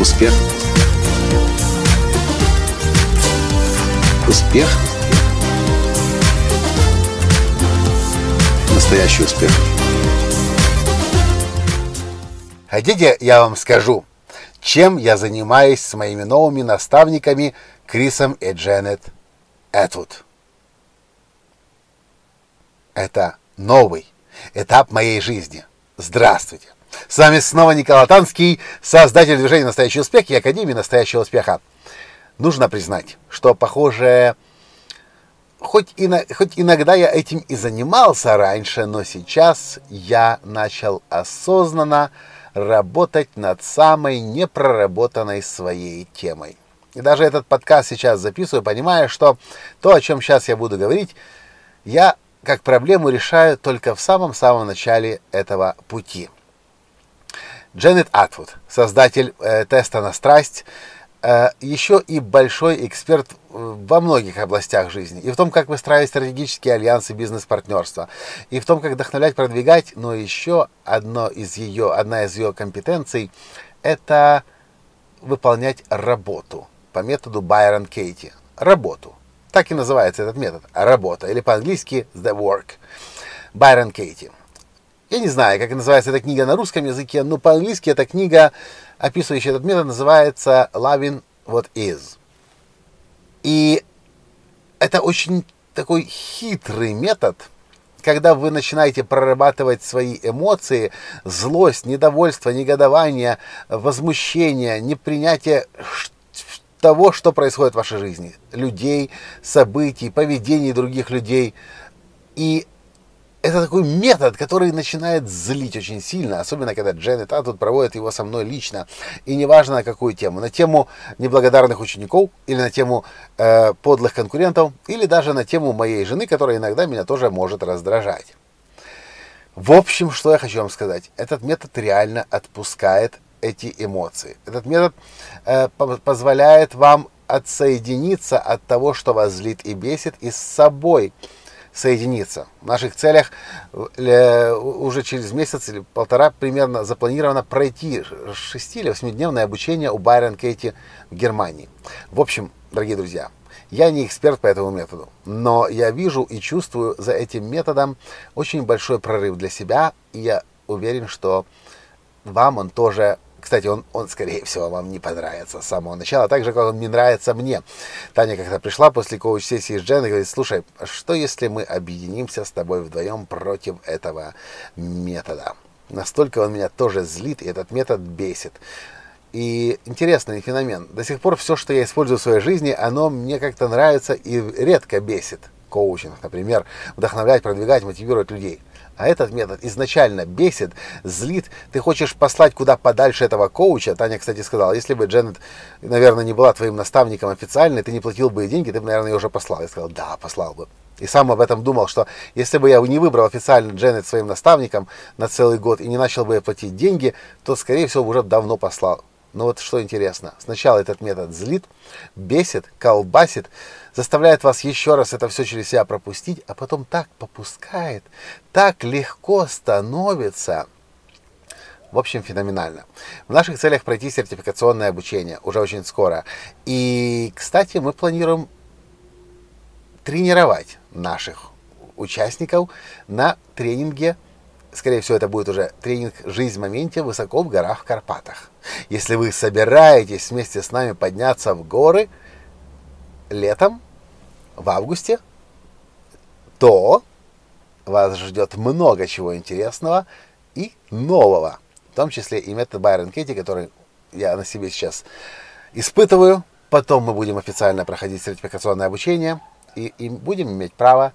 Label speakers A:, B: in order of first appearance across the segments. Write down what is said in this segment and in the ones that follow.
A: Успех. Успех. Настоящий успех.
B: Хотите, я вам скажу, чем я занимаюсь с моими новыми наставниками Крисом и Дженнет Этвуд? Это новый этап моей жизни. Здравствуйте! С вами снова Николай Танский, создатель движения «Настоящий успех» и Академии «Настоящего успеха». Нужно признать, что, похоже, хоть, и хоть иногда я этим и занимался раньше, но сейчас я начал осознанно работать над самой непроработанной своей темой. И даже этот подкаст сейчас записываю, понимая, что то, о чем сейчас я буду говорить, я как проблему решаю только в самом-самом начале этого пути – Дженнет Атвуд, создатель э, теста на страсть, э, еще и большой эксперт во многих областях жизни. И в том, как выстраивать стратегические альянсы бизнес-партнерства. И в том, как вдохновлять, продвигать. Но еще одно из ее, одна из ее компетенций – это выполнять работу по методу Байрон Кейти. Работу. Так и называется этот метод. Работа. Или по-английски the work. Байрон Кейти. Я не знаю, как называется эта книга на русском языке, но по-английски эта книга, описывающая этот метод, называется Loving What Is. И это очень такой хитрый метод, когда вы начинаете прорабатывать свои эмоции, злость, недовольство, негодование, возмущение, непринятие того, что происходит в вашей жизни, людей, событий, поведений других людей. И это такой метод, который начинает злить очень сильно, особенно когда Дженнет А тут проводит его со мной лично. И неважно на какую тему. На тему неблагодарных учеников, или на тему э, подлых конкурентов, или даже на тему моей жены, которая иногда меня тоже может раздражать. В общем, что я хочу вам сказать. Этот метод реально отпускает эти эмоции. Этот метод э, позволяет вам отсоединиться от того, что вас злит и бесит, и с собой соединиться. В наших целях э, уже через месяц или полтора примерно запланировано пройти 6 или 8-дневное обучение у Байрон Кейти в Германии. В общем, дорогие друзья, я не эксперт по этому методу, но я вижу и чувствую за этим методом очень большой прорыв для себя, и я уверен, что вам он тоже кстати, он, он, скорее всего, вам не понравится с самого начала, так же, как он не нравится мне. Таня как-то пришла после коуч-сессии с Джен и говорит, слушай, что если мы объединимся с тобой вдвоем против этого метода? Настолько он меня тоже злит, и этот метод бесит. И интересный феномен. До сих пор все, что я использую в своей жизни, оно мне как-то нравится и редко бесит. Коучинг, например, вдохновлять, продвигать, мотивировать людей. А этот метод изначально бесит, злит. Ты хочешь послать куда подальше этого коуча. Таня, кстати, сказала, если бы Дженнет, наверное, не была твоим наставником официально, ты не платил бы ей деньги, ты бы, наверное, ее уже послал. Я сказал, да, послал бы. И сам об этом думал, что если бы я не выбрал официально Дженнет своим наставником на целый год и не начал бы платить деньги, то, скорее всего, уже давно послал. Но вот что интересно, сначала этот метод злит, бесит, колбасит, заставляет вас еще раз это все через себя пропустить, а потом так попускает, так легко становится. В общем, феноменально. В наших целях пройти сертификационное обучение уже очень скоро. И, кстати, мы планируем тренировать наших участников на тренинге скорее всего, это будет уже тренинг «Жизнь в моменте» высоко в горах в Карпатах. Если вы собираетесь вместе с нами подняться в горы летом, в августе, то вас ждет много чего интересного и нового. В том числе и метод Байрон Кетти, который я на себе сейчас испытываю. Потом мы будем официально проходить сертификационное обучение и, и будем иметь право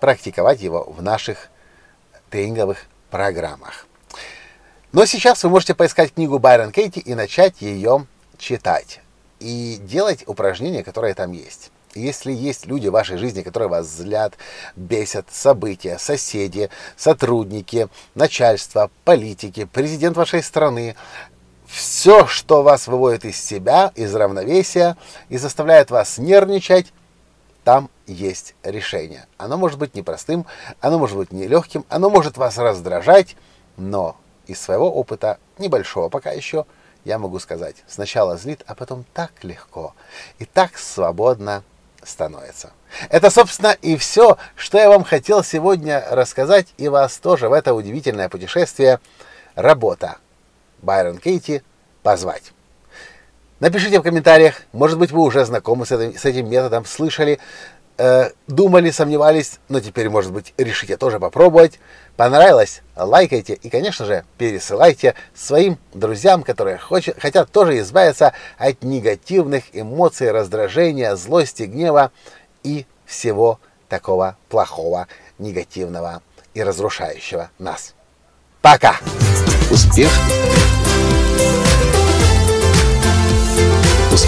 B: практиковать его в наших тренинговых программах. Но сейчас вы можете поискать книгу Байрон Кейти и начать ее читать. И делать упражнения, которые там есть. Если есть люди в вашей жизни, которые вас злят, бесят, события, соседи, сотрудники, начальство, политики, президент вашей страны, все, что вас выводит из себя, из равновесия и заставляет вас нервничать, там есть решение. Оно может быть непростым, оно может быть нелегким, оно может вас раздражать, но из своего опыта, небольшого пока еще, я могу сказать, сначала злит, а потом так легко и так свободно становится. Это, собственно, и все, что я вам хотел сегодня рассказать и вас тоже в это удивительное путешествие «Работа». Байрон Кейти позвать. Напишите в комментариях, может быть, вы уже знакомы с этим, с этим методом, слышали, э, думали, сомневались, но теперь, может быть, решите тоже попробовать. Понравилось? Лайкайте и, конечно же, пересылайте своим друзьям, которые хочет, хотят тоже избавиться от негативных эмоций, раздражения, злости, гнева и всего такого плохого, негативного и разрушающего нас. Пока!
A: Успех!